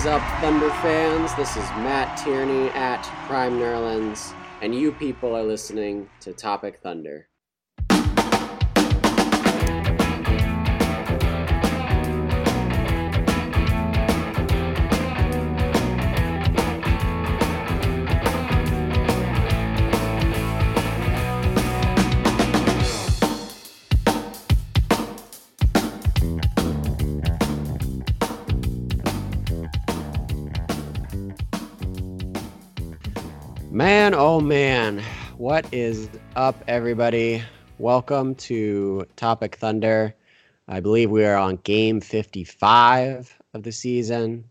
Is up, Thunder fans? This is Matt Tierney at Prime Nerlands, and you people are listening to Topic Thunder. Man, oh man, what is up, everybody? Welcome to Topic Thunder. I believe we are on game 55 of the season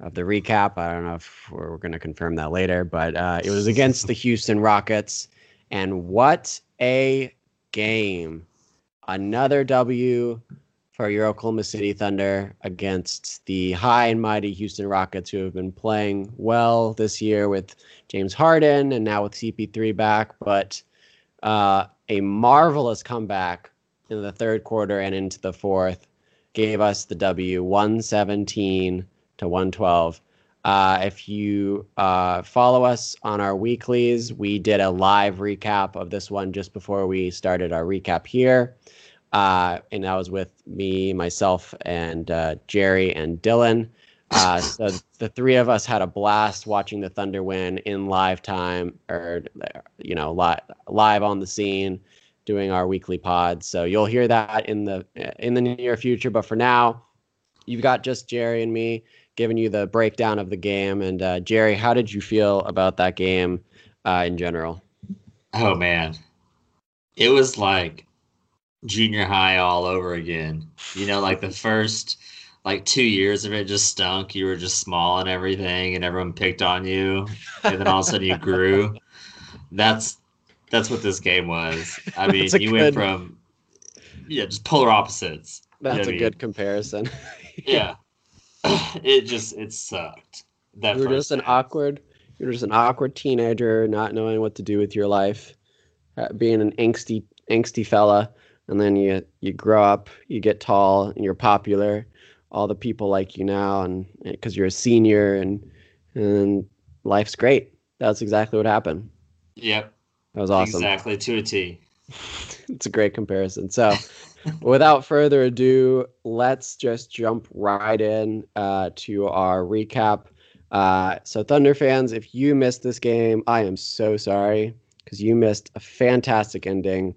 of the recap. I don't know if we're, we're going to confirm that later, but uh, it was against the Houston Rockets. And what a game! Another W for your Oklahoma City Thunder against the high and mighty Houston Rockets, who have been playing well this year with James Harden and now with CP3 back. But uh, a marvelous comeback in the third quarter and into the fourth gave us the W 117 to 112. Uh, if you uh, follow us on our weeklies, we did a live recap of this one just before we started our recap here. Uh, and that was with me, myself, and uh, Jerry and Dylan. Uh, so the three of us had a blast watching the Thunder win in live time, or you know, li- live on the scene, doing our weekly pods. So you'll hear that in the in the near future. But for now, you've got just Jerry and me giving you the breakdown of the game. And uh, Jerry, how did you feel about that game uh, in general? Oh man, it was like junior high all over again. You know, like the first like two years of it just stunk. You were just small and everything, and everyone picked on you, and then all of a sudden you grew. That's that's what this game was. I mean, you good, went from yeah, just polar opposites. That's you know a good comparison. yeah, it just it sucked. That you were just an awkward. You're just an awkward teenager, not knowing what to do with your life, uh, being an angsty angsty fella and then you you grow up, you get tall, and you're popular. All the people like you now, and because you're a senior, and and life's great. That's exactly what happened. Yep, that was awesome. Exactly to a T. it's a great comparison. So, without further ado, let's just jump right in uh, to our recap. Uh, so, Thunder fans, if you missed this game, I am so sorry because you missed a fantastic ending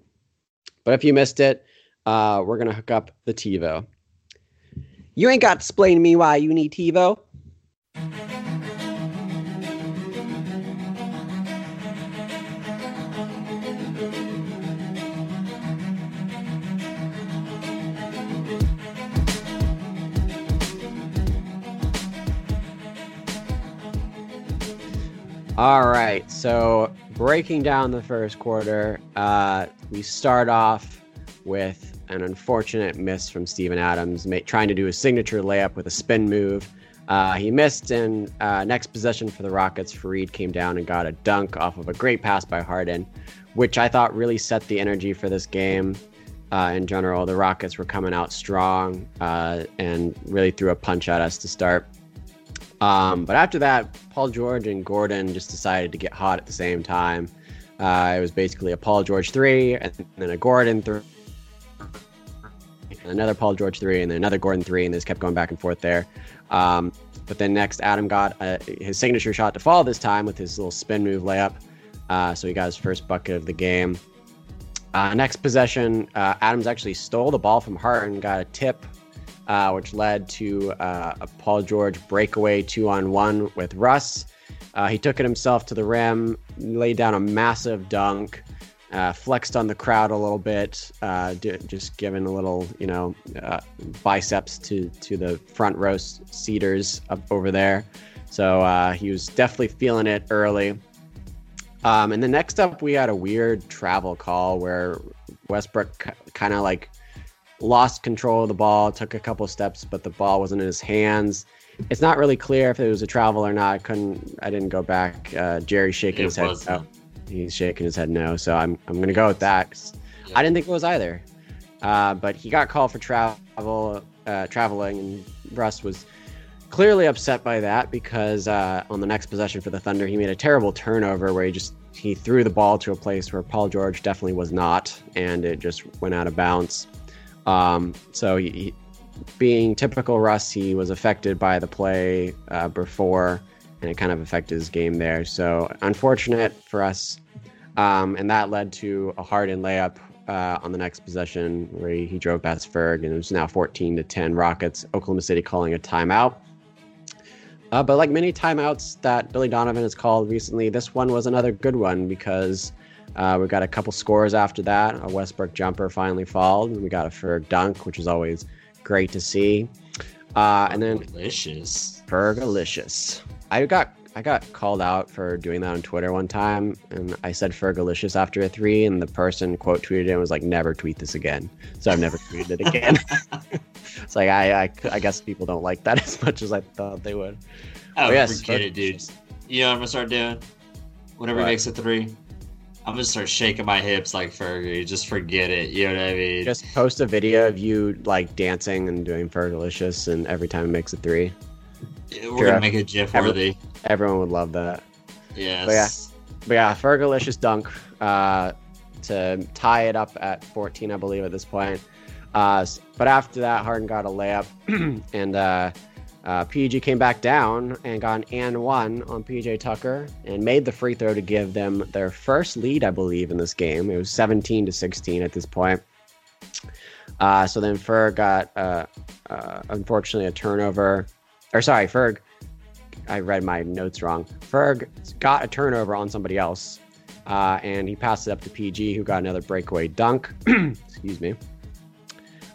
but if you missed it, uh, we're gonna hook up the TiVo. You ain't got to explain to me why you need TiVo. All right, so breaking down the first quarter, uh, we start off with an unfortunate miss from Steven Adams, trying to do a signature layup with a spin move. Uh, he missed, and uh, next possession for the Rockets, Faried came down and got a dunk off of a great pass by Harden, which I thought really set the energy for this game. Uh, in general, the Rockets were coming out strong uh, and really threw a punch at us to start. Um, but after that, Paul George and Gordon just decided to get hot at the same time. Uh, it was basically a Paul George three, and then a Gordon three, another Paul George three, and then another Gordon three, and this kept going back and forth there. Um, but then next, Adam got uh, his signature shot to fall this time with his little spin move layup. Uh, so he got his first bucket of the game. Uh, next possession, uh, Adams actually stole the ball from Hart and got a tip, uh, which led to uh, a Paul George breakaway two on one with Russ. Uh, he took it himself to the rim, laid down a massive dunk, uh, flexed on the crowd a little bit, just giving a little, you know, biceps to to the front row seaters up over there. So he was definitely feeling it early. Um, and the next up, we had a weird travel call where Westbrook kind of like lost control of the ball, took a couple steps, but the ball wasn't in his hands. It's not really clear if it was a travel or not. I couldn't. I didn't go back. Uh, Jerry's shaking it his head. No. He's shaking his head no. So I'm I'm gonna go with that. Yeah. I didn't think it was either. Uh, but he got called for travel, uh, traveling, and Russ was clearly upset by that because uh, on the next possession for the Thunder, he made a terrible turnover where he just he threw the ball to a place where Paul George definitely was not, and it just went out of bounds. Um, so, he, he, being typical Russ, he was affected by the play uh, before, and it kind of affected his game there. So, unfortunate for us. Um, and that led to a Harden layup uh, on the next possession where he, he drove past Ferg, and it was now 14 to 10 Rockets. Oklahoma City calling a timeout. Uh, but like many timeouts that Billy Donovan has called recently, this one was another good one because uh, we got a couple scores after that. A Westbrook jumper finally followed. We got a Ferg dunk, which is always great to see. Uh, and then delicious, Fergalicious. I got I got called out for doing that on Twitter one time, and I said Fergalicious after a three, and the person quote tweeted it and was like, "Never tweet this again." So I've never tweeted it again. it's like I, I, I guess people don't like that as much as I thought they would. Oh, yes, forget it, dude. You know what I'm gonna start doing? Whenever what? he makes a three, I'm gonna start shaking my hips like Fergie. Just forget it. You know what I mean? Just post a video of you like dancing and doing Fergalicious, and every time he makes a three. Yeah, we're sure. gonna make it GIF worthy. Everyone would love that. Yes. But yeah, but yeah, Fergalicious dunk uh, to tie it up at 14, I believe, at this point. Uh, but after that, Harden got a layup, and uh, uh, PG came back down and got an and one on PJ Tucker and made the free throw to give them their first lead, I believe, in this game. It was 17 to 16 at this point. Uh, so then Ferg got, uh, uh, unfortunately, a turnover. Or sorry, Ferg. I read my notes wrong. Ferg got a turnover on somebody else, uh, and he passed it up to PG, who got another breakaway dunk. Excuse me.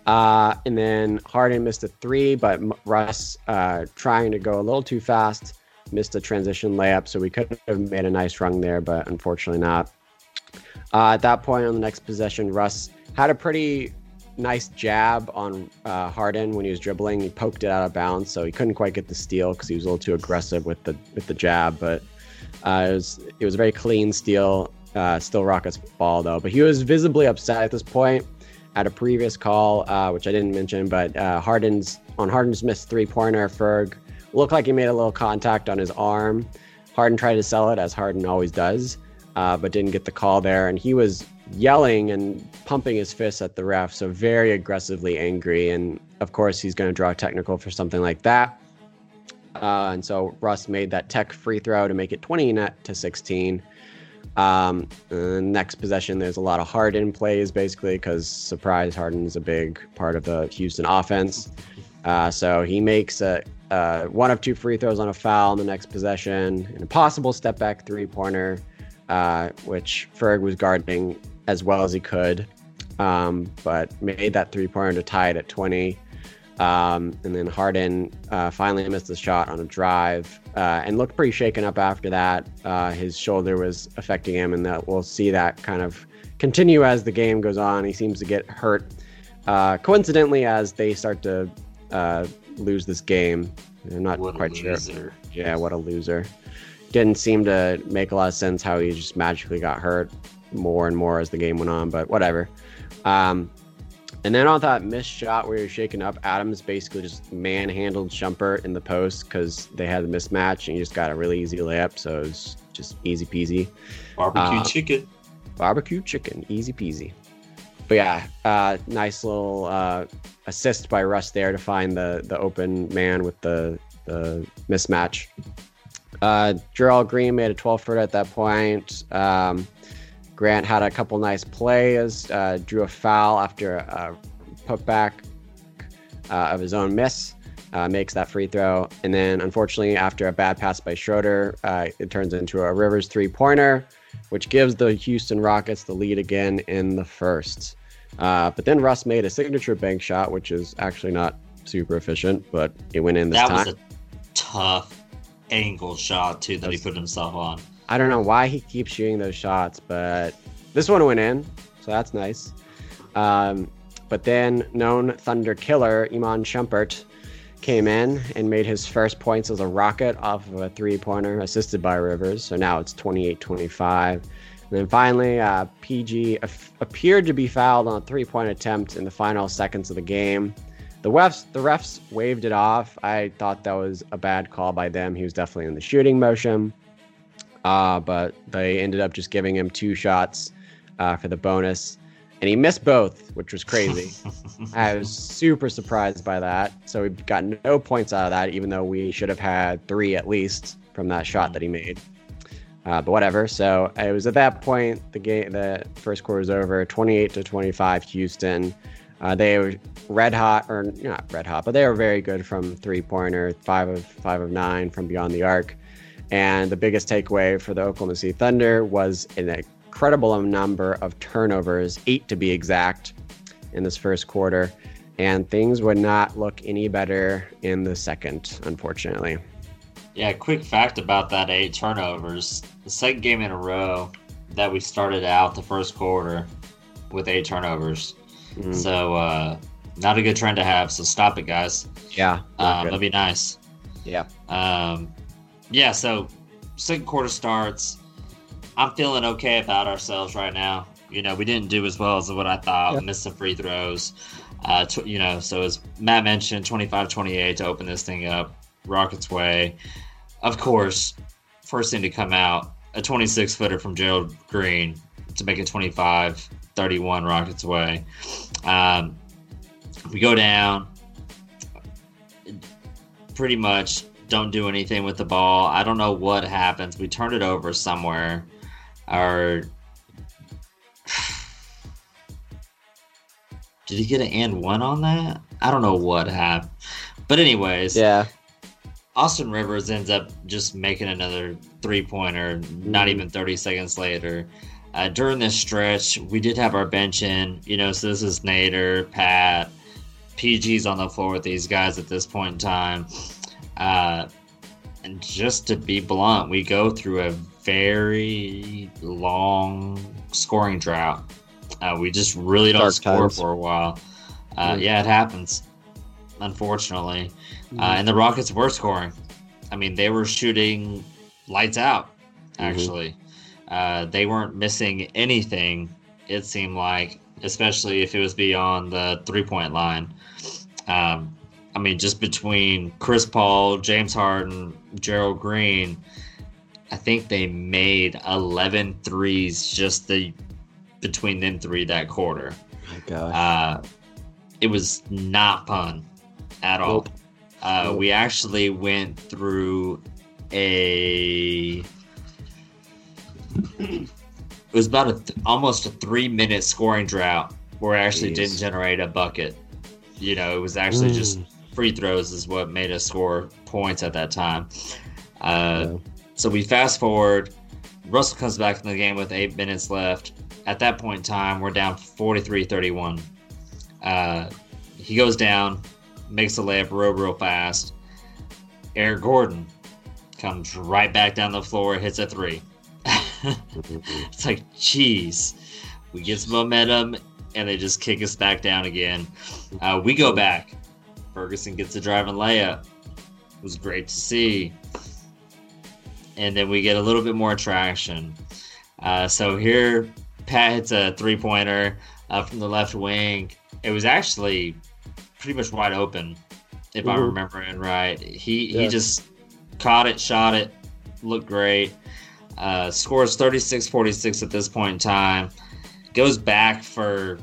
Uh, and then Harden missed a three, but Russ uh, trying to go a little too fast, missed a transition layup. So we could have made a nice run there, but unfortunately not. Uh, at that point on the next possession, Russ had a pretty nice jab on uh, Harden when he was dribbling. He poked it out of bounds, so he couldn't quite get the steal because he was a little too aggressive with the with the jab. But uh, it was it was a very clean steal. Uh, still Rockets ball though, but he was visibly upset at this point at a previous call, uh, which I didn't mention, but uh, Harden's on Harden's missed three pointer, Ferg looked like he made a little contact on his arm. Harden tried to sell it as Harden always does, uh, but didn't get the call there. And he was yelling and pumping his fists at the ref, so very aggressively angry. And of course, he's going to draw technical for something like that. Uh, and so Russ made that tech free throw to make it 20 net to 16. Um, next possession, there's a lot of Harden plays basically because surprise Harden is a big part of the Houston offense. Uh, so he makes a, one of two free throws on a foul in the next possession, an impossible step back three pointer, uh, which Ferg was guarding as well as he could, um, but made that three pointer to tie it at 20. Um, and then Harden uh, finally missed the shot on a drive uh, and looked pretty shaken up after that. Uh, his shoulder was affecting him, and that we'll see that kind of continue as the game goes on. He seems to get hurt. Uh, coincidentally, as they start to uh, lose this game, I'm not what quite sure. Yeah, what a loser. Didn't seem to make a lot of sense how he just magically got hurt more and more as the game went on, but whatever. Um, and then on that missed shot where you're shaking up, Adams basically just manhandled Shumpert in the post because they had a mismatch and he just got a really easy layup. So it was just easy peasy. Barbecue uh, chicken. Barbecue chicken, easy peasy. But yeah, uh, nice little uh, assist by Russ there to find the the open man with the the mismatch. Uh, Gerald Green made a 12 footer at that point. Um, Grant had a couple nice plays, uh, drew a foul after a putback uh, of his own miss, uh, makes that free throw. And then, unfortunately, after a bad pass by Schroeder, uh, it turns into a Rivers three pointer, which gives the Houston Rockets the lead again in the first. Uh, but then Russ made a signature bank shot, which is actually not super efficient, but it went in this that time. was a tough angle shot too that he put himself on. I don't know why he keeps shooting those shots, but this one went in, so that's nice. Um, but then known Thunder killer Iman Shumpert came in and made his first points as a rocket off of a three pointer assisted by Rivers. So now it's 28 25. And then finally, uh, PG af- appeared to be fouled on a three point attempt in the final seconds of the game. The refs, the refs waved it off. I thought that was a bad call by them. He was definitely in the shooting motion. Uh, but they ended up just giving him two shots uh, for the bonus. And he missed both, which was crazy. I was super surprised by that. So we got no points out of that, even though we should have had three at least from that shot that he made. Uh, but whatever. So it was at that point the game, the first quarter was over, 28 to 25, Houston. Uh, they were red hot, or not red hot, but they were very good from three pointer, five of five of nine from beyond the arc. And the biggest takeaway for the Oklahoma City Thunder was an incredible number of turnovers, eight to be exact, in this first quarter. And things would not look any better in the second, unfortunately. Yeah, quick fact about that eight turnovers. The second game in a row that we started out the first quarter with eight turnovers. Mhm. So, uh, not a good trend to have. So, stop it, guys. Yeah. Um, that'd be nice. yeah. Um, yeah, so second quarter starts. I'm feeling okay about ourselves right now. You know, we didn't do as well as what I thought. Yep. Missed some free throws. Uh, tw- you know, so as Matt mentioned, 25-28 to open this thing up. Rockets way. Of course, first thing to come out, a 26 footer from Gerald Green to make it 25-31 Rockets way. Um, we go down pretty much don't do anything with the ball. I don't know what happens. We turned it over somewhere. Or did he get an and one on that? I don't know what happened. But anyways, Yeah. Austin Rivers ends up just making another three pointer, not Mhm. even 30 seconds later. Uh, during this stretch, we did have our bench in, you know, so this is Nader, Pat, PG's on the floor with these guys at this point in time. Uh, and just to be blunt, we go through a very long scoring drought. Uh, we just really don't Dark score times. for a while. Uh, Mm. Yeah, it happens, unfortunately. Mm-hmm. Uh, and the Rockets were scoring. I mean, they were shooting lights out, actually. Uh, they weren't missing anything, it seemed like, especially if it was beyond the three point line. Um, I mean, just between Chris Paul, James Harden, Gerald Green, I think they made 11 threes just the between them three that quarter. my gosh. Uh, it was not fun at all. Nope. Uh, Nope. We actually went through a. It was about a th- almost a three minute scoring drought where it actually Jeez. didn't generate a bucket. You know, it was actually just Mm. Free throws is what made us score points at that time. Uh, Yeah. So we fast forward. Russell comes back in the game with eight minutes left. At that point in time, we're down 43 31. Uh, he goes down, makes a layup real, real fast. Eric Gordon comes right back down the floor, hits a three. it's like, geez. We get some momentum, and they just kick us back down again. Uh, we go back. Ferguson gets a driving layup. It was great to see. And then we get a little bit more traction. Uh, so here, Pat hits a three pointer uh, from the left wing. It was actually pretty much wide open, if I'm Mhm. remembering right. He Yeah. he just caught it, shot it, looked great. Uh, scores 36 46 at this point in time. Goes back for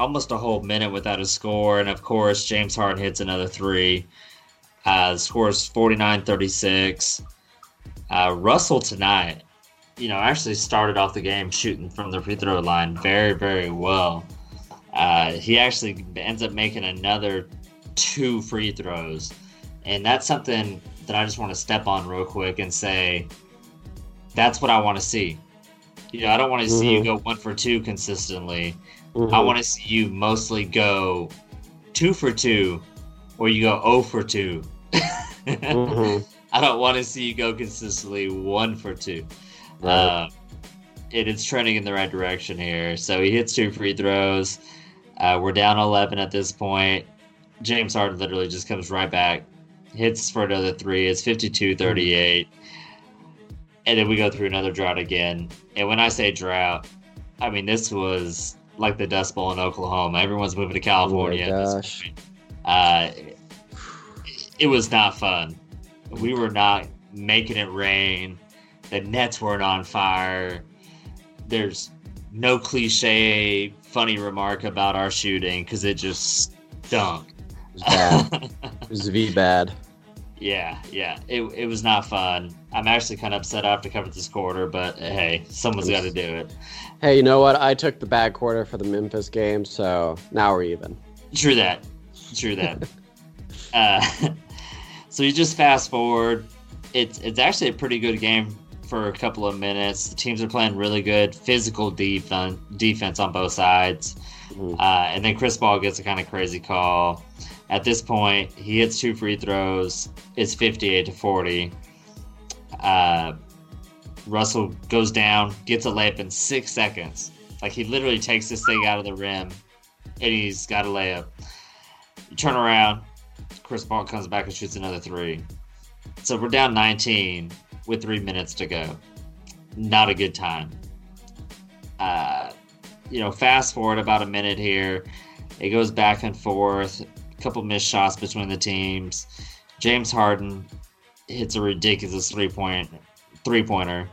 almost a whole minute without a score. And of course, James Harden hits another three. Uh, scores 49 36. Uh, Russell tonight, you know, actually started off the game shooting from the free throw line very, very well. Uh, he actually ends up making another two free throws. And that's something that I just want to step on real quick and say that's what I want to see. You know, I don't want to mm-hmm. see you mm-hmm. go one for two consistently. Mm-hmm. I want to see you mostly go two for two or you go 0 for 2. mm-hmm. I don't want to see you go consistently one for two. Right. Uh, it is trending in the right direction here. So he hits two free throws. Uh, we're down 11 at this point. James Harden literally just comes right back, hits for another three. It's 52 38. And then we go through another drought again. And when I say drought, I mean, this was like the Dust Bowl in Oklahoma. Everyone's moving to California. Oh gosh. Uh, it was not fun. We were not making it rain. The nets weren't on fire. There's no cliche funny remark about our shooting because it just stunk. It was bad. it was V bad. Yeah, yeah. It, it was not fun. I'm actually kind of upset I have to cover this quarter, but hey, someone's got to do it. Hey, you know what? I took the bad quarter for the Memphis game, so now we're even. True that. True that. uh, so you just fast forward. It's it's actually a pretty good game for a couple of minutes. The teams are playing really good physical defense defense on both sides. Mm-hmm. Uh, and then Chris Paul gets a kind of crazy call. At this point, he hits two free throws. It's 58 to 40. Uh, Russell goes down, gets a layup in six seconds. Like he literally takes this thing out of the rim, and he's got a layup. You turn around, Chris Paul comes back and shoots another three. So we're down 19 with three minutes to go. Not a good time. Uh, you know, fast forward about a minute here. It goes back and forth. A couple missed shots between the teams. James Harden hits a ridiculous three point three pointer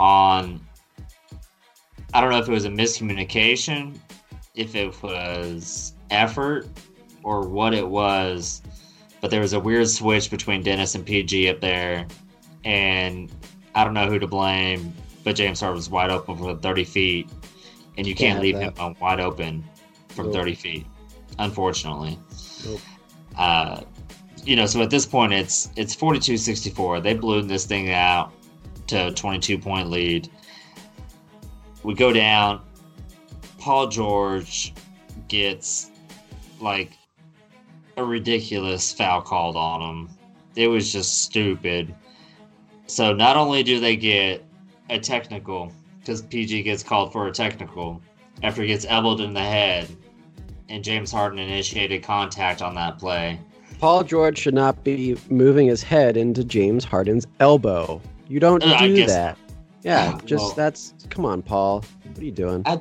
on. I don't know if it was a miscommunication, if it was effort, or what it was, but there was a weird switch between Dennis and PG up there, and I don't know who to blame, but James Harden was wide open from 30 feet, and you can't, can't leave that. him wide open from nope. 30 feet, unfortunately. Nope. Uh, you know, so at this point, it's it's 42-64. They blew this thing out to a 22 point lead. We go down. Paul George gets like a ridiculous foul called on him. It was just stupid. So not only do they get a technical, because PG gets called for a technical after he gets elbowed in the head, and James Harden initiated contact on that play. Paul George should not be moving his head into James Harden's elbow. You don't uh, do that. Yeah, just well, that's come on, Paul. What are you doing? I,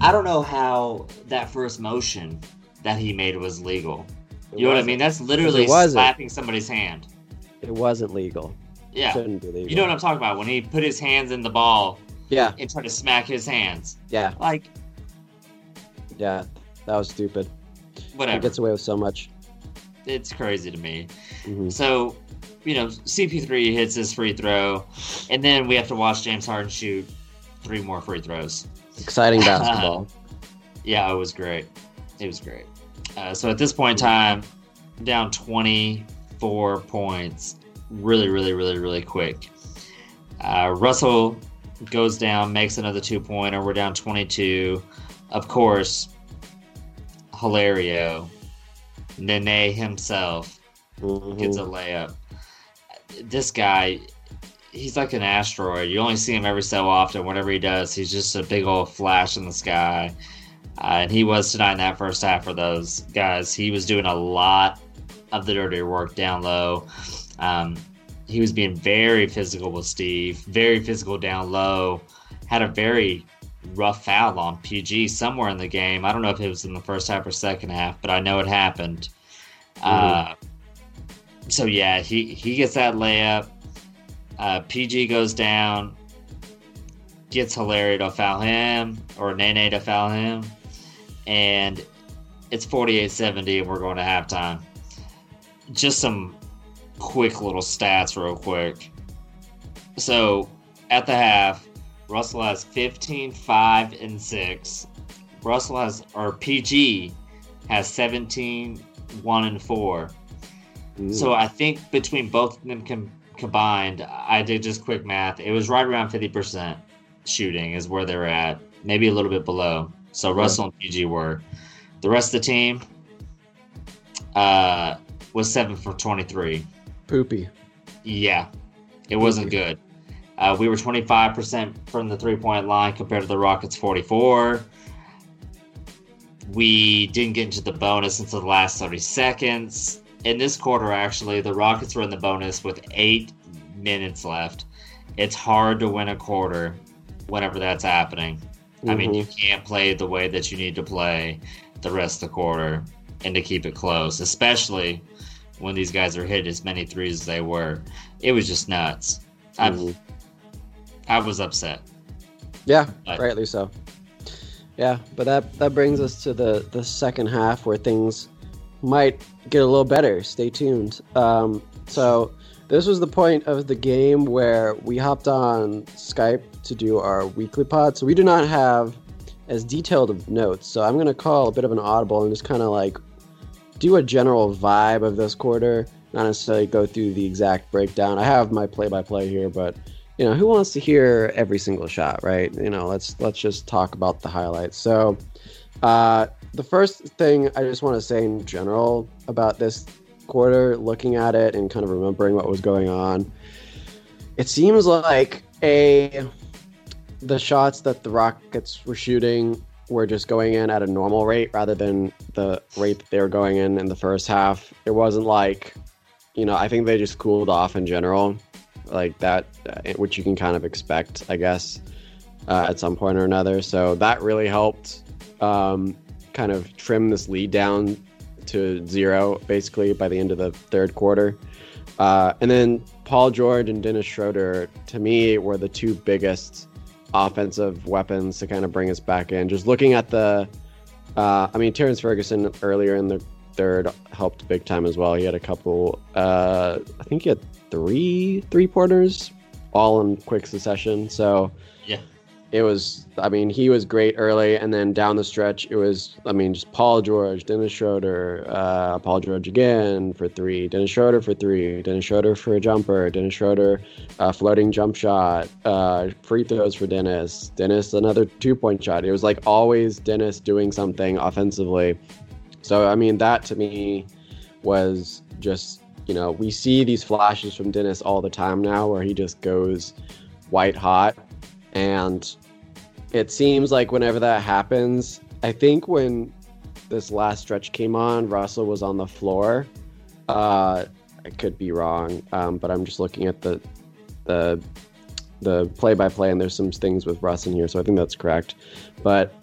I don't know how that first motion that he made was legal. It you know what I mean? That's literally slapping somebody's hand. It wasn't legal. Yeah. Legal. You know what I'm talking about? When he put his hands in the ball. Yeah. And tried to smack his hands. Yeah. Like. Yeah, that was stupid. Whatever. He gets away with so much. It's crazy to me. Mm-hmm. So, you know, CP3 hits his free throw, and then we have to watch James Harden shoot three more free throws. Exciting basketball. yeah, it was great. It was great. Uh, so at this point in time, down 24 points really, really, really, really quick. Uh, Russell goes down, makes another two pointer. We're down 22. Of course, Hilario, Nene himself mm-hmm. gets a layup. This guy, he's like an asteroid. You only see him every so often. Whatever he does, he's just a big old flash in the sky. Uh, and he was tonight in that first half for those guys. He was doing a lot of the dirty work down low. Um, he was being very physical with Steve, very physical down low. Had a very rough foul on PG somewhere in the game. I don't know if it was in the first half or second half, but I know it happened. Mm-hmm. Uh, so yeah, he he gets that layup. Uh, PG goes down, gets Hilario to foul him or Nene to foul him and it's 48-70 and we're going to halftime. Just some quick little stats real quick. So at the half, Russell has 15, 5, and 6. Russell has, or PG has 17, 1, and 4. So I think between both of them com- combined, I did just quick math. It was right around 50% shooting is where they were at, maybe a little bit below. So Russell and PG were. The rest of the team uh, was 7 for 23. poopy. Yeah, it wasn't good. Uh, we were 25% from the three point line compared to the Rockets' 44. We didn't get into the bonus until the last 30 seconds. In this quarter, actually, the Rockets were in the bonus with eight minutes left. It's hard to win a quarter whenever that's happening. I mean, you can't play the way that you need to play the rest of the quarter and to keep it close, especially when these guys are hitting as many threes as they were. It was just nuts. I, Mhm. I was upset. Yeah, But- rightly so. Yeah, but that that brings us to the the second half where things might get a little better. Stay tuned. Um, so this was the point of the game where we hopped on Skype to do our weekly pod. So we do not have as detailed of notes. So I'm going to call a bit of an audible and just kind of like do a general vibe of this quarter, not necessarily go through the exact breakdown. I have my play-by-play here, but you know who wants to hear every single shot right? You know let's let's just talk about the highlights. So uh the first thing i just want to say in general about this quarter looking at it and kind of remembering what was going on it seems like a the shots that the rockets were shooting were just going in at a normal rate rather than the rate that they were going in in the first half. It wasn't like you know i think they just cooled off in general like that, uh, which you can kind of expect, I guess, uh, at some point or another. So that really helped um, kind of trim this lead down to zero, basically, by the end of the third quarter. Uh, and then Paul George and Dennis Schroeder, to me, were the two biggest offensive weapons to kind of bring us back in. Just looking at the, uh, I mean, Terrence Ferguson earlier in the third helped big time as well. He had a couple, uh, I think he had three three pointers, all in quick succession. So Yeah. it was. I mean, he was great early, and then down the stretch, it was. I mean, just Paul George, Dennis Schroeder, uh, Paul George again for three, Dennis Schroeder for three, Dennis Schroeder for a jumper, Dennis Schroeder, uh, floating jump shot, uh, free throws for Dennis, Dennis another two point shot. It was like always Dennis doing something offensively. So I mean, that to me was just you know we see these flashes from Dennis all the time now where he just goes white hot. And it seems like whenever that happens I think when this last stretch came on Russell was on the floor. Uh I could be wrong um, but I'm just looking at the the the play by play and there's some things with Russ in here so I think that's correct. But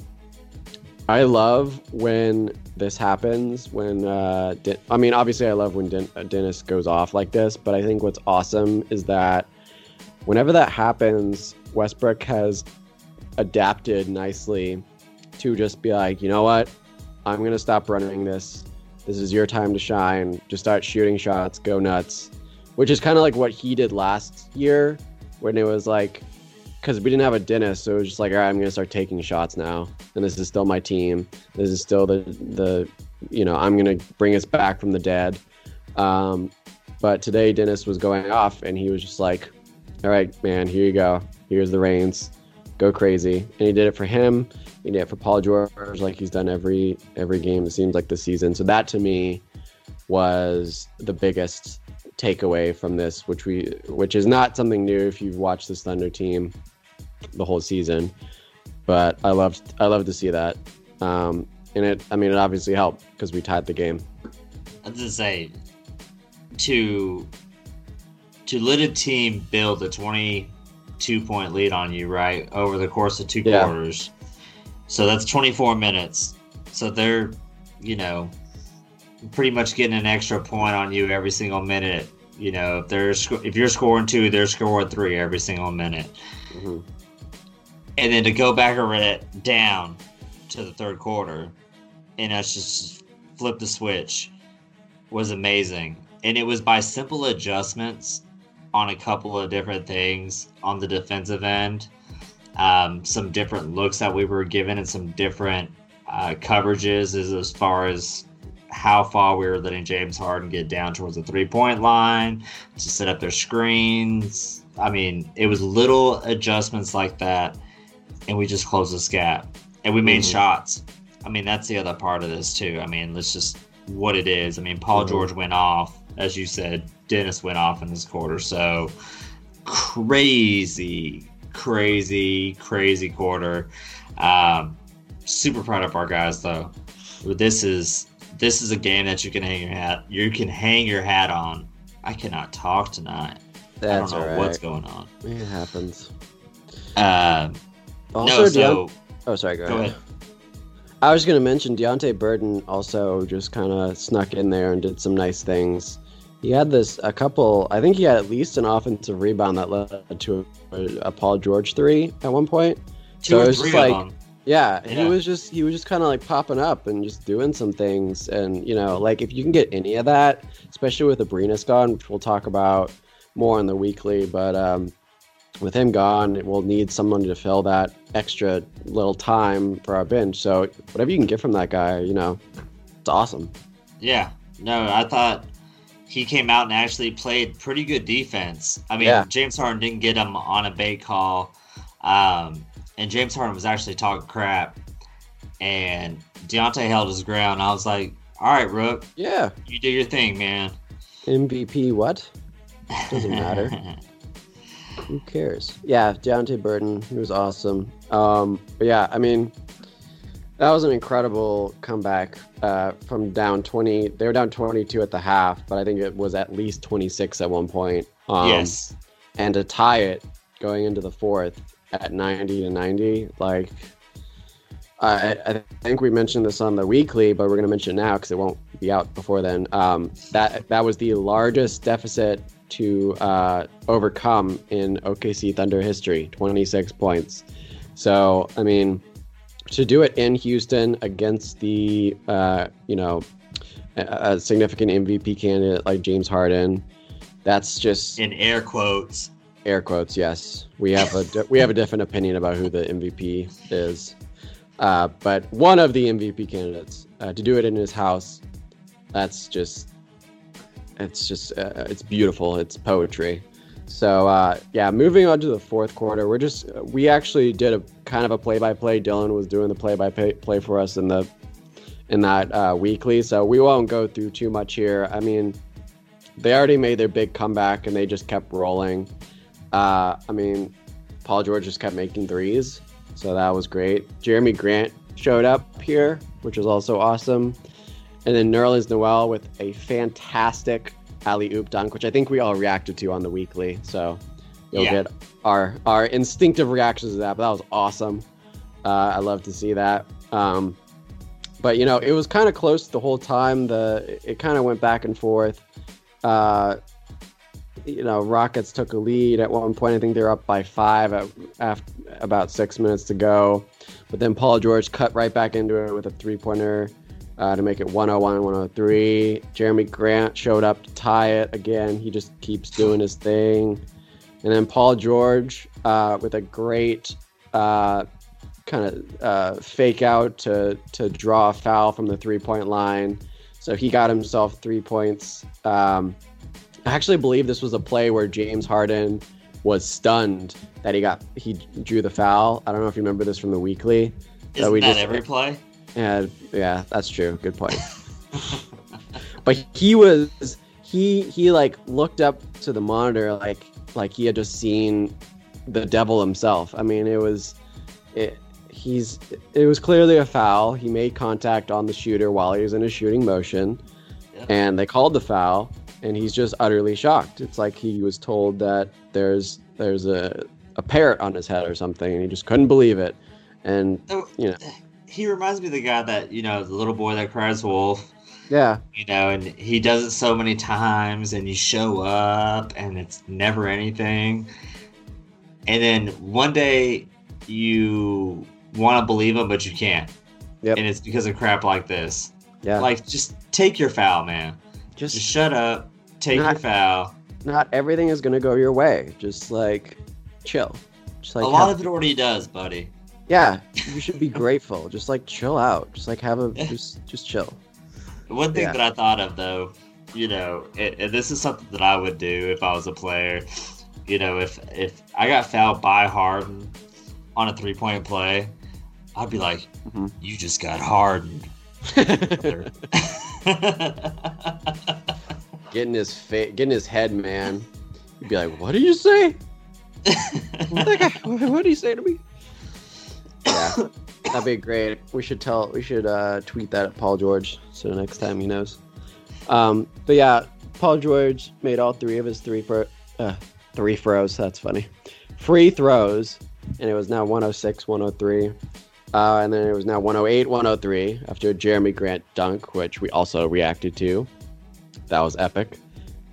I love when this happens. When uh, I mean, obviously, I love when Den- uh, Dennis goes off like this. But I think what's awesome is that whenever that happens, Westbrook has adapted nicely to just be like, you know what, I'm gonna stop running this. This is your time to shine. Just start shooting shots, go nuts. Which is kind of like what he did last year, when it was like, because we didn't have a Dennis, so it was just like, all right, I'm gonna start taking shots now, and this is still my team. This is still the the, you know, I'm gonna bring us back from the dead. Um, but today Dennis was going off, and he was just like, all right, man, here you go. Here's the reins. Go crazy, and he did it for him. He did it for Paul George, like he's done every every game. It seems like this season. So that to me was the biggest takeaway from this, which we which is not something new if you've watched this Thunder team the whole season. But I loved I loved to see that, um, and it I mean it obviously helped because we tied the game. I was just say to to let a team build a 22 point lead on you right over the course of two Yeah. quarters so that's 24 minutes so they're you know pretty much getting an extra point on you every single minute you know if they're sc- if you're scoring two they're scoring three every single minute Mhm. And then to go back or it down to the third quarter and us just flip the switch was amazing and it was by simple adjustments on a couple of different things on the defensive end. Um, some different looks that we were given and some different uh, coverages as, as far as how far we were letting James Harden get down towards the three point line to set up their screens. I mean, it was little adjustments like that, and we just closed this gap and we made Mhm. shots. I mean, that's the other part of this too. I mean, let's just what it is. I mean, Paul Mhm. George went off, as you said. Dennis went off in this quarter, so crazy, crazy, crazy quarter. Um, super proud of our guys though. This is this is a game that you can hang your hat you can hang your hat on. I cannot talk tonight. That's I don't know right. what's going on. It happens. Um, Also, no, Deont- oh, sorry. Go, go ahead. ahead. I was going to mention Deonte Burton also just kind of snuck in there and did some nice things. He had this a couple. I think he had at least an offensive rebound that led to a, a Paul George three at one point. Two So or was just like- them. Yeah, he was just he was just kind of like popping up and just doing some things, and you know, like if you can get any of that, especially with Abrines gone, which we'll talk about more in the weekly, but um, with him gone, we'll need someone to fill that extra little time for our bench. So whatever you can get from that guy, you know, it's awesome. Yeah. No, I thought he came out and actually played pretty good defense. I mean, Yeah. James Harden didn't get him on a bait call. Um, and James Harden was actually talking crap. And Deonte held his ground. I was like, all right, Rook, Yeah, you do your thing, man. MVP. What? Doesn't matter. Who cares? Yeah, Deonte Burton, he was awesome. Um, but yeah, I mean, that was an incredible comeback uh, from down 20. They were down 22 at the half, but I think it was at least 26 at one point. Um, yes. And to tie it going into the fourth at 90 to 90, like, I, I think we mentioned this on the weekly, but we're going to mention it now because it won't be out before then. Um, that that was the largest deficit to uh, overcome in OKC Thunder history, 26 points. So, I mean, to do it in Houston against the, uh, you know, a, a significant MVP candidate like James Harden, that's just In air quotes. air quotes. Yes, we have a we have a different opinion about who the MVP is, uh, but one of the MVP candidates uh, to do it in his house, that's just it's just uh, it's beautiful. It's poetry. So uh, yeah, moving on to the fourth quarter, we're just we actually did a kind of a play-by-play. Dylan was doing the play-by-play for us in the in that uh, weekly, so we won't go through too much here. I mean, they already made their big comeback and they just kept rolling. Uh, I mean, Paul George just kept making threes, so that was great. Jerami Grant showed up here, which was also awesome. And then Nerlens Noel with a fantastic alley oop dunk, which I think we all reacted to on the weekly. So you'll Yeah. get our our instinctive reactions to that. But that was awesome. Uh, I love to see that. Um, but you know, it was kind of close the whole time. The it kind of went back and forth. Uh, you know, Rockets took a lead at one point. I think they were up by five at, after about six minutes to go. But then Paul George cut right back into it with a three pointer uh, to make it 101 103. Jerami Grant showed up to tie it again. He just keeps doing his thing. And then Paul George uh, with a great uh, kind of uh, fake out to, to draw a foul from the three point line. So he got himself three points. Um, I actually believe this was a play where James Harden was stunned that he got he drew the foul. I don't know if you remember this from the weekly. Isn't we that just- every play? Yeah, yeah, that's true. Good point. but he was he he like looked up to the monitor like like he had just seen the devil himself. I mean, it was it, he's it was clearly a foul. He made contact on the shooter while he was in a shooting motion, and they called the foul, and he's just utterly shocked. It's like he was told that there's there's a a parrot on his head or something, and he just couldn't believe it. And you know. He reminds me of the guy that, you know, the little boy that cries wolf. yeah, you know, and he does it so many times, and you show up, and it's never anything. And then one day you want to believe him, but you can't. Yep. And it's because of crap like this. yeah, Like, just take your foul, man. just Just shut up, take Not- your foul. not everything is gonna go your way. Just like chill. Just like a lot of it already does, buddy. Yeah, you should be grateful. Just like chill out. Just like have a just just chill. One thing Yeah. that I thought of though, you know, and, and this is something that I would do if I was a player. You know, if if I got fouled by Harden on a three point play, I'd be like, Mhm. "You just got hardened." Getting his fa- getting his head, man. You'd be like, "What did you say? What the guy- what did he say to me?" Yeah, that'd be great. We should tell. We should uh, tweet that at Paul George so next time he knows. Um, but yeah, Paul George made all three of his three for uh, three throws. That's funny. Free throws, and it was now 106, 103. Uh, and then it was now 108, 103 after a Jerami Grant dunk, which we also reacted to. That was epic.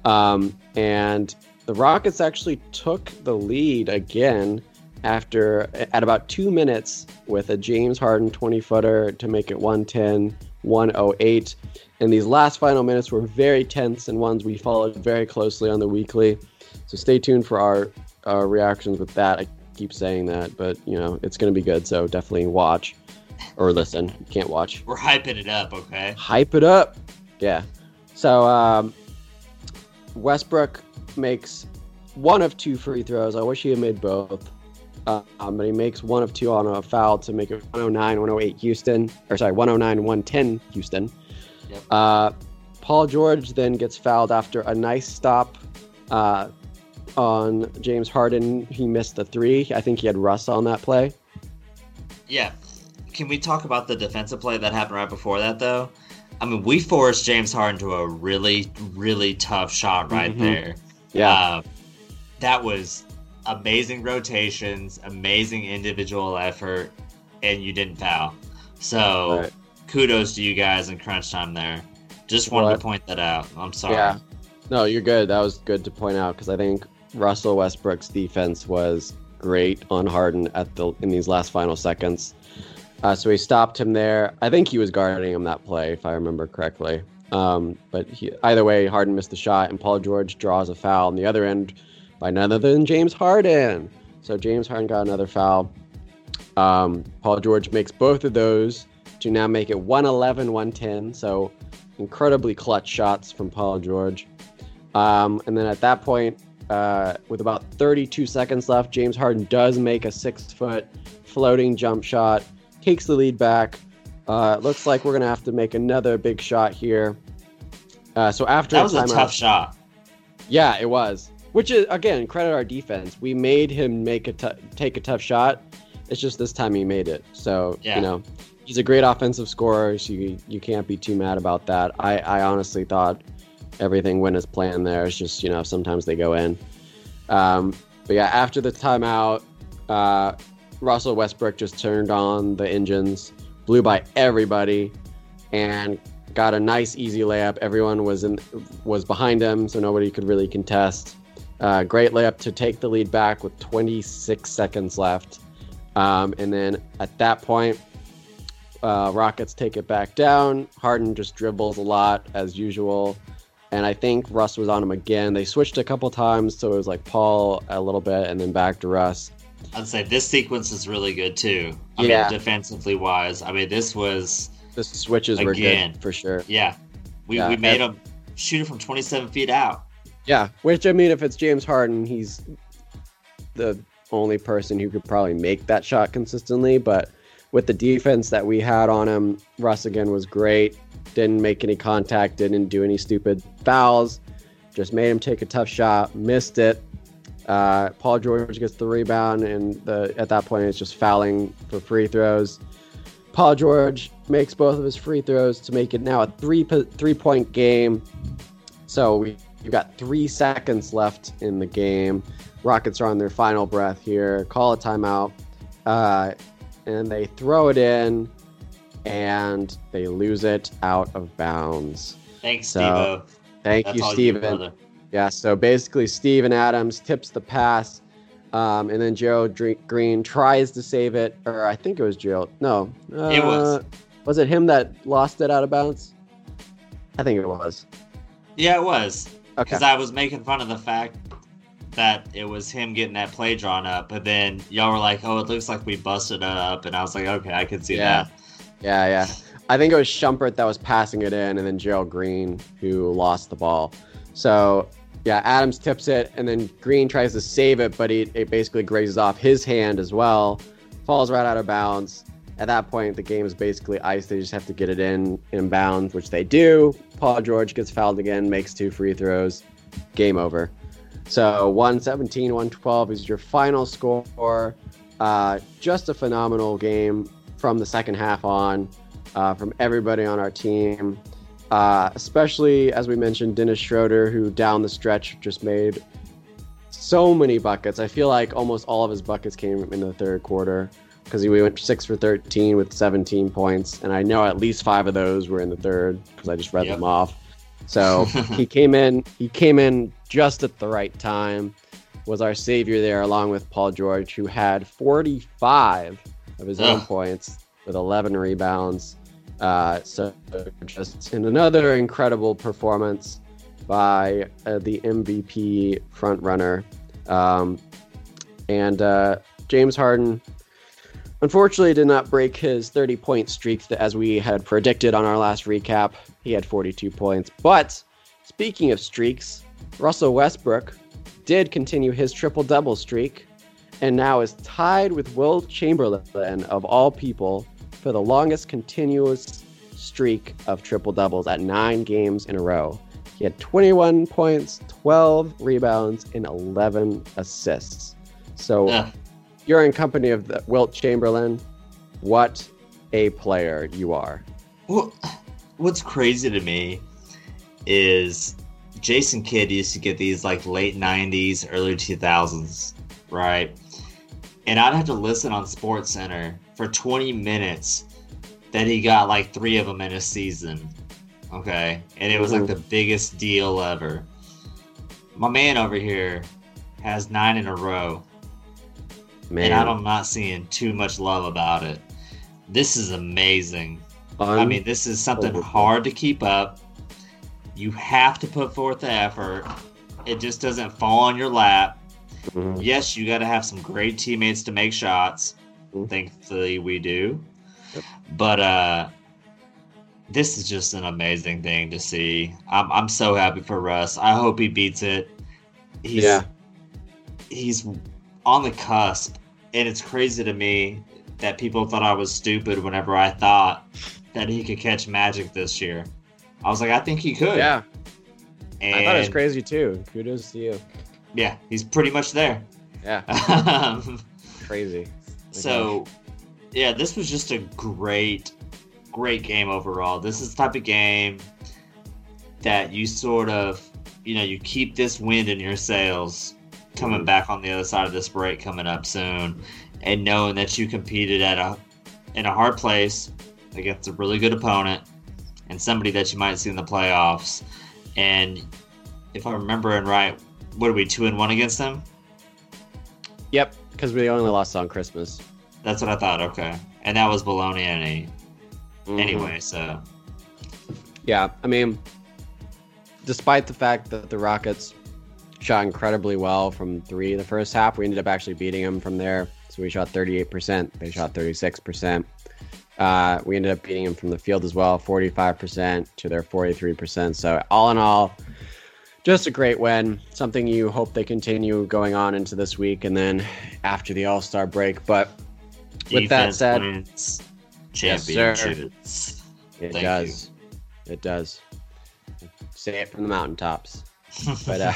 Um, and the Rockets actually took the lead again after at about two minutes with a James Harden 20 footer to make it 110, 108. And these last final minutes were very tense and ones we followed very closely on the weekly. So stay tuned for our, our reactions with that. I keep saying that, but you know, it's going to be good. So definitely watch or listen. You can't watch We're hyping it up, okay? hype it up. Yeah. So um, Westbrook makes one of two free throws. I wish he had made both. Uh, um, but he makes one of two on a foul to make it 109 108 Houston. Or sorry, 109 110 Houston. Yep. Uh, Paul George then gets fouled after a nice stop uh, on James Harden. He missed the three. I think he had Russ on that play. Yeah. Can we talk about the defensive play that happened right before that, though? I mean, we forced James Harden to a really, really tough shot right Mhm. there. Yeah. Uh, that was amazing rotations, amazing individual effort, and you didn't foul. So Right. kudos to you guys in crunch time there. Just wanted to point that out. I'm sorry. Yeah. No, you're good. That was good to point out because I think Russell Westbrook's defense was great on Harden at the in these last final seconds. Uh, so he stopped him there. I think he was guarding him that play, if I remember correctly. Um, but he, either way, Harden missed the shot, and Paul George draws a foul on the other end by none other than James Harden. So James Harden got another foul. Um, Paul George makes both of those to now make it 111 110. So incredibly clutch shots from Paul George. Um, and then at that point, uh, with about 32 seconds left, James Harden does make a six foot floating jump shot, takes the lead back. Uh, looks like we're going to have to make another big shot here. Uh, so after That was a timeout- tough shot. yeah, it was. Which is again credit our defense. We made him make a take a tough shot. It's just this time he made it. So Yeah. you know, he's a great offensive scorer. So you you can't be too mad about that. I I honestly thought everything went as planned. There, it's just you know sometimes they go in. Um, but yeah, after the timeout, uh, Russell Westbrook just turned on the engines, blew by everybody, and got a nice easy layup. Everyone was in was behind him, so nobody could really contest. Uh, great layup to take the lead back with 26 seconds left, um, and then at that point, uh, Rockets take it back down. Harden just dribbles a lot as usual, and I think Russ was on him again. They switched a couple times, so it was like Paul a little bit, and then back to Russ. I'd say this sequence is really good too. I Yeah. mean, defensively wise. I mean, this was The switches were Again. good for sure. yeah. We Yeah, we made him shoot it from 27 feet out. Yeah, which I mean, if it's James Harden, he's the only person who could probably make that shot consistently. But with the defense that we had on him, Russ again was great. Didn't make any contact, didn't do any stupid fouls. Just made him take a tough shot, missed it. Uh, Paul George gets the rebound, and the at that point it's just fouling for free throws. Paul George makes both of his free throws to make it now a three three point game. So we You've got three seconds left in the game. Rockets are on their final breath here. Call a timeout. Uh, and they throw it in and they lose it out of bounds. Thanks, So, Stevo. Thank That's you, Steven. Yeah, so basically, Steven Adams tips the pass, um, and then Joe Dre- Green tries to save it, or I think it was Joe. No, uh, It was. Was it him that lost it out of bounds? I think it was. Yeah, it was. Because I was making fun of the fact that it was him getting that play drawn up, but then y'all were like, "Oh, it looks like we busted it up," and I was like, "Okay, I can see Yeah. that." Yeah, yeah. I think it was Shumpert that was passing it in, and then Gerald Green who lost the ball. So yeah, Adams tips it, and then Green tries to save it, but he, it basically grazes off his hand as well, falls right out of bounds. At that point, the game is basically iced. They just have to get it in in bounds, which they do. Paul George gets fouled again, makes two free throws, game over. So 117, 112 is your final score. Uh, just a phenomenal game from the second half on uh, from everybody on our team. Uh, especially as we mentioned, Dennis Schroeder, who down the stretch just made so many buckets. I feel like almost all of his buckets came in the third quarter because he went six for 13 with 17 points, and I know at least five of those were in the third because I just read Yep. them off. So he came in. He came in just at the right time. Was our savior there, along with Paul George, who had 45 of his own points with 11 rebounds. Uh, so just in another incredible performance by uh, the MVP frontrunner. Um, and uh, James Harden unfortunately did not break his 30 point streak as we had predicted on our last recap. He had 42 points. But speaking of streaks, Russell Westbrook did continue his triple double streak and now is tied with Wilt Chamberlain of all people for the longest continuous streak of triple doubles at nine games in a row. He had 21 points, 12 rebounds, and 11 assists. So Ugh. You're in company of the Wilt Chamberlain. What a player you are. Well, what's crazy to me is Jason Kidd used to get these like late 90s, early 2000s, right? And I'd have to listen on Sports Center for 20 minutes that he got like three of them in a season. Okay. And it was like Mhm. the biggest deal ever. My man over here has nine in a row. Man, And I'm not seeing too much love about it. This is amazing. I mean, this is something hard to keep up. You have to put forth the effort. It just doesn't fall on your lap. Mhm. Yes, you got to have some great teammates to make shots. Mhm. Thankfully, we do. Yep. But uh, this is just an amazing thing to see. I'm I'm so happy for Russ. I hope he beats it. He's, Yeah. he's on the cusp, and it's crazy to me that people thought I was stupid whenever I thought that he could catch Magic this year. I was like, I think he could. yeah, and I thought it was crazy too. Kudos to you. Yeah, he's pretty much there. Yeah, Um, crazy. so, yeah, this was just a great, great game overall. This is the type of game that you sort of, you know, you keep this wind in your sails coming back on the other side of this break coming up soon, and knowing that you competed at a in a hard place against a really good opponent and somebody that you might see in the playoffs. And if I'm remembering right, what are we two and one against them? Yep, because we only lost on Christmas. That's what I thought. Okay, and that was Bologna any Mhm. anyway. So Yeah, I mean, despite the fact that the Rockets shot incredibly well from three the first half, we ended up actually beating them from there. So we shot 38%. They shot 36%. Uh, we ended up beating them from the field as well, 45% to their 43%. So all in all, just a great win. Something you hope they continue going on into this week and then after the All Star break. But With that said- wins Yes, sir. it Thank does. It does. Say it from the mountaintops. But uh,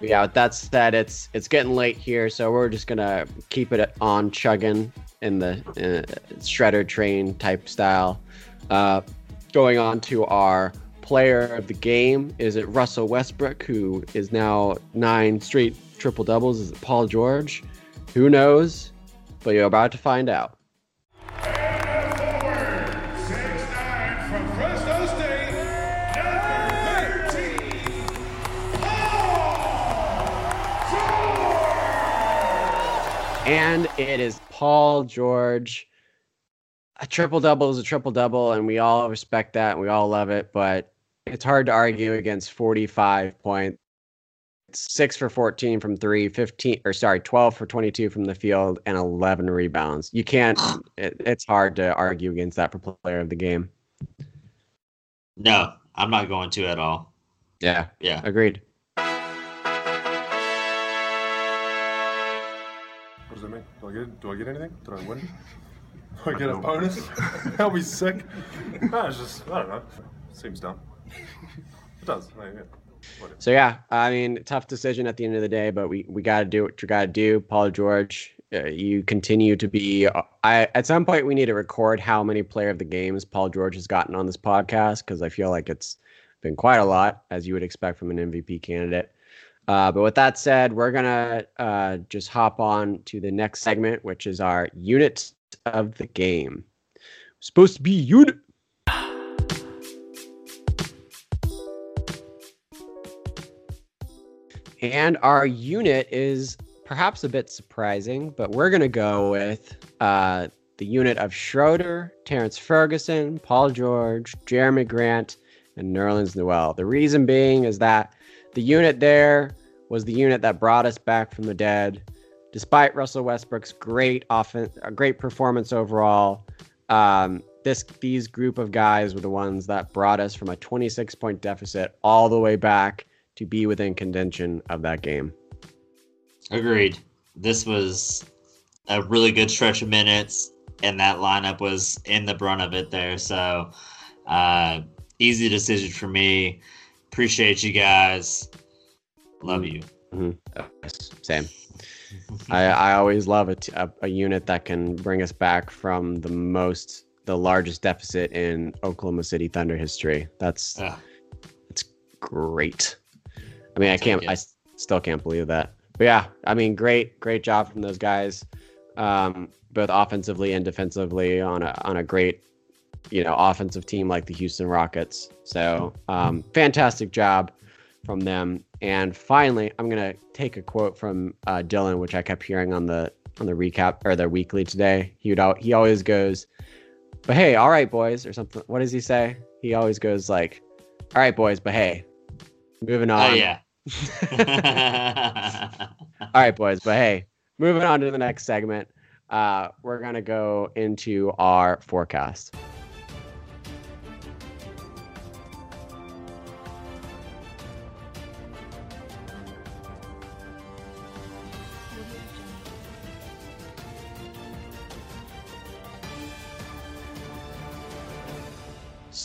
yeah, that said, it's it's getting late here, so we're just gonna keep it on chugging in the uh, shredder train type style. Uh, going on to our player of the game, is it Russell Westbrook, who is now nine straight triple doubles? Is it Paul George? Who knows? But you're about to find out. And it is Paul George. A triple double is a triple double, and we all respect that and we all love it. But it's hard to argue against 45 points, six for 14 from three, 15 or sorry, 12 for 22 from the field, and 11 rebounds. You can't. Ah. It, it's hard to argue against that for player of the game. No, I'm not going to at all. Yeah, Yeah. agreed. What does that mean? Do I get do I get anything? Did I win? Do I get a bonus? That'll be sick. No, it's just I don't know. Seems dumb. It does. No, yeah. So yeah, I mean, tough decision at the end of the day, but we we got to do what you got to do. Paul George, uh, you continue to be. uh, I at some point we need to record how many player of the games Paul George has gotten on this podcast because I feel like it's been quite a lot, as you would expect from an MVP candidate. Uh, but with that said, we're gonna uh, just hop on to the next segment, which is our unit of the game. Supposed to be unit. And our unit is perhaps a bit surprising, but we're going to go with uh, the unit of Schroeder, Terrence Ferguson, Paul George, Jerami Grant, and Nerlens Noel. The reason being is that the unit there was the unit that brought us back from the dead. Despite Russell Westbrook's great offense, a great performance overall, um, this these group of guys were the ones that brought us from a 26 point deficit all the way back to be within contention of that game. Agreed. This was a really good stretch of minutes, and that lineup was in the brunt of it there. So, uh, easy decision for me. Appreciate you guys. Love you. Yes, same. I, I always love a, t- a, a unit that can bring us back from the most, the largest deficit in Oklahoma City Thunder history. That's Ugh. great. I mean, I can't, I still can't believe that. But yeah, I mean, great, great job from those guys, um, both offensively and defensively on a on a great, you know, offensive team like the Houston Rockets. So, um, fantastic job from them. And finally, I'm gonna take a quote from uh, Dylan, which I kept hearing on the on the recap or the weekly today. He would al- he always goes, "But hey, all right, boys," or something. What does he say? He always goes like, "All right, boys, but hey." Moving on. Oh yeah. All right, boys. But hey, moving on to the next segment, uh, we're going to go into our forecast.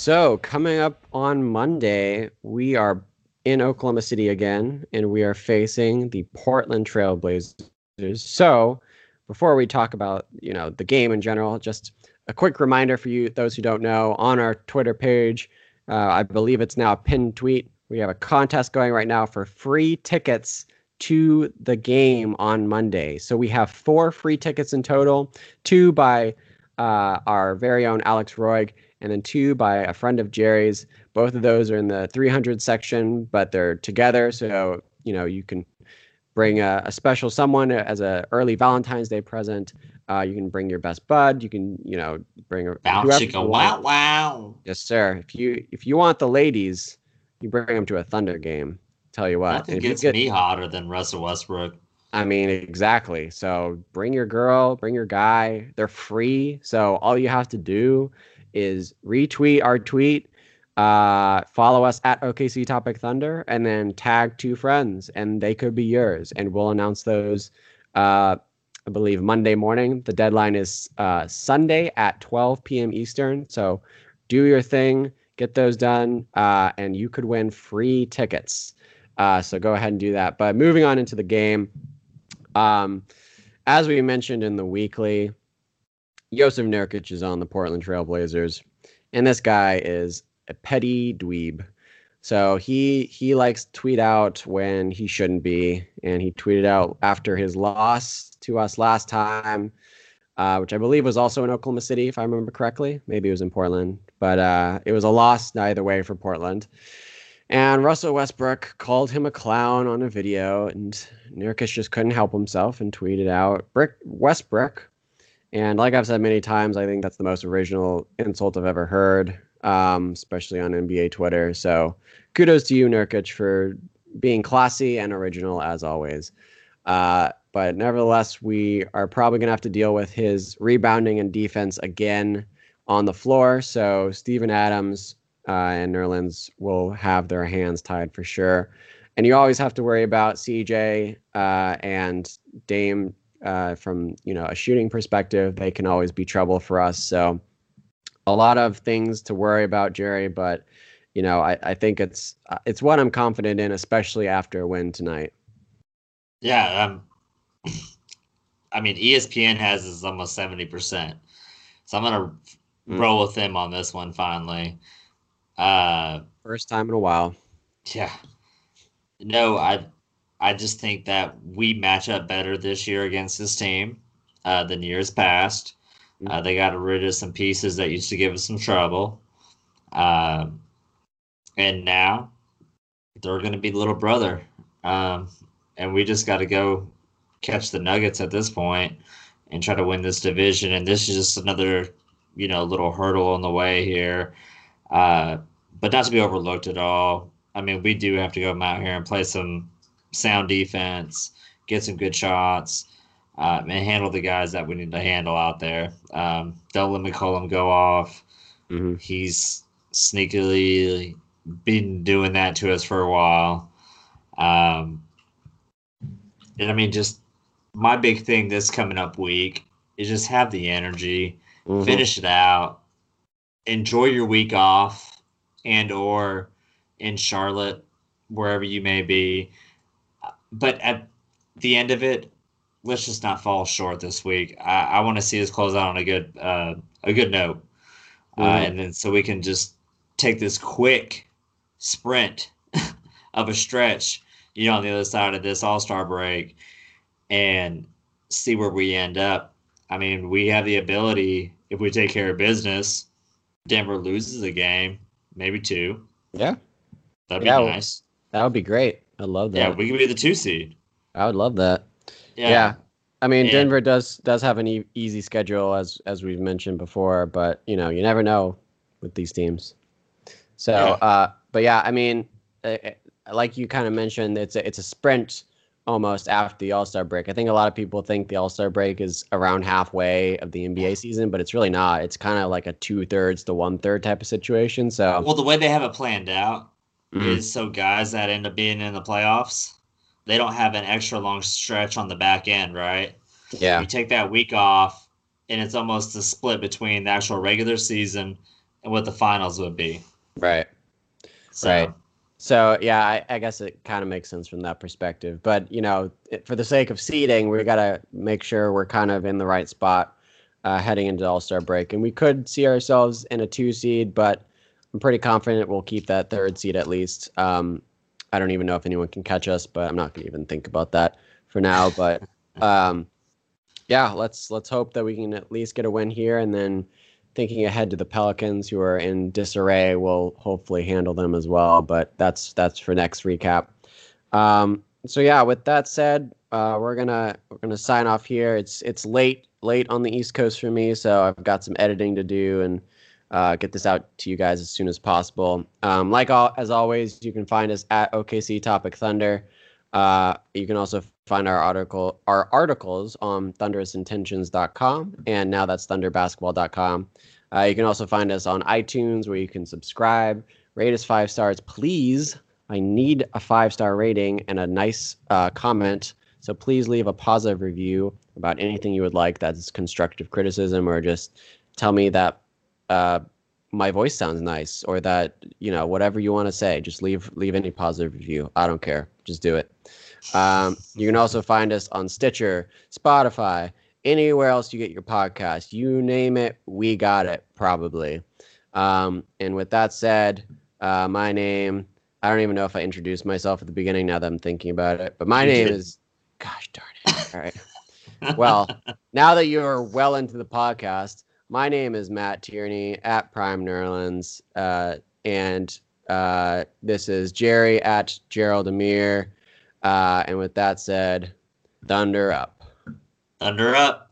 So, coming up on Monday, we are in Oklahoma City again, and we are facing the Portland Trailblazers. So, before we talk about you know the game in general, just a quick reminder for you, those who don't know, on our Twitter page, uh, I believe it's now a pinned tweet. We have a contest going right now for free tickets to the game on Monday. So we have four free tickets in total, two by uh, our very own Alex Roig, and then two by a friend of Jerry's. Both of those are in the 300 section, but they're together. So, you know, you can bring a, a special someone as a early Valentine's Day present. Uh, you can bring your best bud. You can, you know, bring a Bow chicka wow wow. Yes, sir. If you if you want the ladies, you bring them to a Thunder game. Tell you what, Nothing gets get- me hotter than Russell Westbrook. I mean, exactly. So bring your girl, bring your guy. They're free. So all you have to do is retweet our tweet, uh, follow us at OKC Topic Thunder, and then tag two friends, and they could be yours. And we'll announce those, uh, I believe, Monday morning. The deadline is uh, Sunday at 12 p.m. Eastern. So do your thing, get those done, uh, and you could win free tickets. Uh, so go ahead and do that. But moving on into the game, um, as we mentioned in the weekly, Josef Nurkic is on the Portland Trailblazers, and this guy is a petty dweeb. So he he likes to tweet out when he shouldn't be, and he tweeted out after his loss to us last time, uh, which I believe was also in Oklahoma City, if I remember correctly. Maybe it was in Portland, but uh, it was a loss either way for Portland. And Russell Westbrook called him a clown on a video, and Nurkic just couldn't help himself and tweeted out Brick Westbrook. And like I've said many times, I think that's the most original insult I've ever heard. um, especially on NBA Twitter. So kudos to you, Nurkic, for being classy and original as always. Uh, but nevertheless, we are probably going to have to deal with his rebounding and defense again on the floor. So Steven Adams uh, and Nerlens will have their hands tied for sure. And you always have to worry about CJ uh, and Dame uh, from you know a shooting perspective. They can always be trouble for us. So a lot of things to worry about, Jerry. But you know I, I think it's uh, it's what I'm confident in, especially after a win tonight. Yeah, um, I mean ESPN has is almost seventy percent, so I'm gonna Mm. roll with them on this one finally. Uh, First time in a while. yeah, no, I I just think that we match up better this year against this team uh, than years past. Uh, they got rid of some pieces that used to give us some trouble, um, and now they're going to be little brother, um, and we just got to go catch the Nuggets at this point and try to win this division. And this is just another, you know, little hurdle on the way here, uh, but not to be overlooked at all. I mean, we do have to go out here and play some sound defense, get some good shots, uh, and handle the guys that we need to handle out there. Um, don't let McCollum go off. hmm He's sneakily been doing that to us for a while. Um, and I mean, just my big thing this coming up week is just have the energy, Mhm. finish it out, enjoy your week off, and or in Charlotte, wherever you may be. But at the end of it, let's just not fall short this week. I, I want to see us close out on a good uh, a good note, uh, Mhm. and then so we can just take this quick sprint of a stretch, you know, on the other side of this All Star break, and see where we end up. I mean, we have the ability if we take care of business. Denver loses a game, maybe two. Yeah, That'd be Yeah, nice. that would be great. I love that. Yeah, we could be the two seed. I would love that. Yeah. Yeah. I mean, And- Denver does does have an e- easy schedule as as we've mentioned before, but you know, you never know with these teams. So, Yeah. uh, but yeah, I mean, uh, uh, like you kind of mentioned, it's a it's a sprint almost after the All Star break. I think a lot of people think the All Star break is around halfway of the NBA season, but it's really not. It's kind of like a two thirds to one third type of situation. So, Well, the way they have it planned out Mhm. is so guys that end up being in the playoffs, they don't have an extra long stretch on the back end, right? yeah, You take that week off, and it's almost a split between the actual regular season and what the finals would be. right. So, Right. So yeah, I, I guess it kind of makes sense from that perspective. But you know, it, for the sake of seeding, we got to make sure we're kind of in the right spot uh, heading into All Star break, and we could see ourselves in a two seed, but I'm pretty confident we'll keep that third seed at least. Um, I don't even know if anyone can catch us, but I'm not going to even think about that for now. But um, yeah, let's let's hope that we can at least get a win here, and then thinking ahead to the Pelicans, who are in disarray, will hopefully handle them as well. But that's that's for next recap. Um, so yeah, with that said, uh, we're gonna we're gonna sign off here. It's it's late late on the East Coast for me, so I've got some editing to do and uh, get this out to you guys as soon as possible. Um, like all, as always, you can find us at OKC Topic Thunder. Uh, you can also find our article our articles on thunderousintentions.com and now that's thunderbasketball.com. Uh, you can also find us on iTunes where you can subscribe, rate us five stars, please. I need a five star rating and a nice uh, comment. So please leave a positive review about anything you would like that's constructive criticism or just tell me that uh, my voice sounds nice or that you know whatever you want to say. Just leave leave any positive review. I don't care. Just do it. Um, you can also find us on Stitcher, Spotify, anywhere else you get your podcast. You name it, we got it probably. Um, and with that said, uh, my name. I don't even know if I introduced myself at the beginning. Now that I'm thinking about it, but my name is. Gosh darn it! All right. Well, now that you're well into the podcast, my name is Matt Tierney at Prime Nerlands, uh, and uh, this is Jerry at Gerald Amir. Uh, and with that said, thunder up. Thunder up.